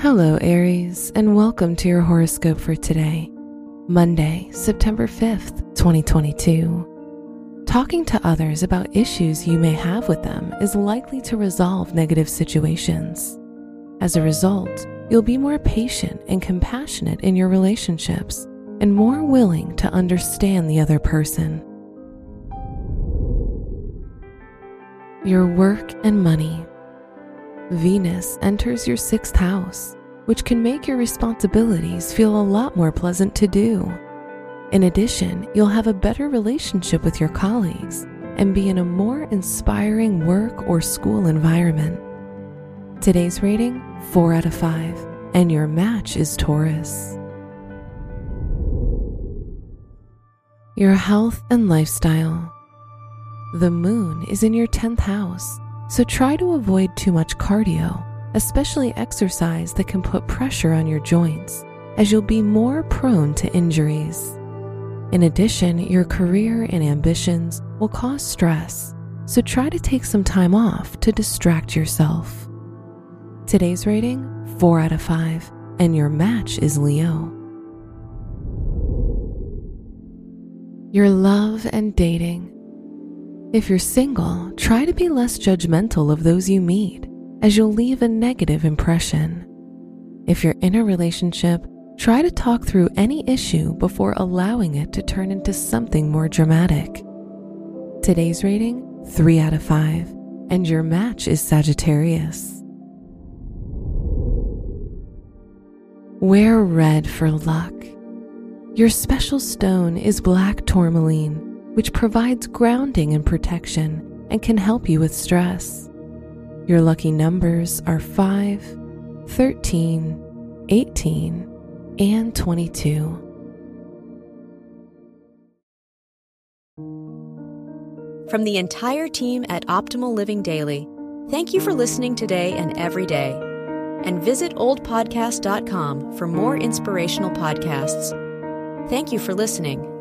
Hello, Aries, and welcome to your horoscope for today, Monday, September 5th, 2022. Talking to others about issues you may have with them is likely to resolve negative situations. As a result, you'll be more patient and compassionate in your relationships and more willing to understand the other person. Your work and money. Venus enters your sixth house, which can make your responsibilities feel a lot more pleasant to do. In addition, you'll have a better relationship with your colleagues and be in a more inspiring work or school environment. Today's rating 4 out of 5, and your match is Taurus. Your health and lifestyle. The moon is in your 10th house so try to avoid too much cardio, especially exercise that can put pressure on your joints, as you'll be more prone to injuries. In addition, your career and ambitions will cause stress, so try to take some time off to distract yourself. Today's rating 4 out of 5, and your match is Leo. Your love and dating. If you're single, try to be less judgmental of those you meet, as you'll leave a negative impression. If you're in a relationship, try to talk through any issue before allowing it to turn into something more dramatic. Today's rating 3 out of 5, and your match is Sagittarius. Wear red for luck. Your special stone is black tourmaline which provides grounding and protection and can help you with stress. Your lucky numbers are 5, 13, 18, and 22. From the entire team at Optimal Living Daily, thank you for listening today and every day. And visit oldpodcast.com for more inspirational podcasts. Thank you for listening.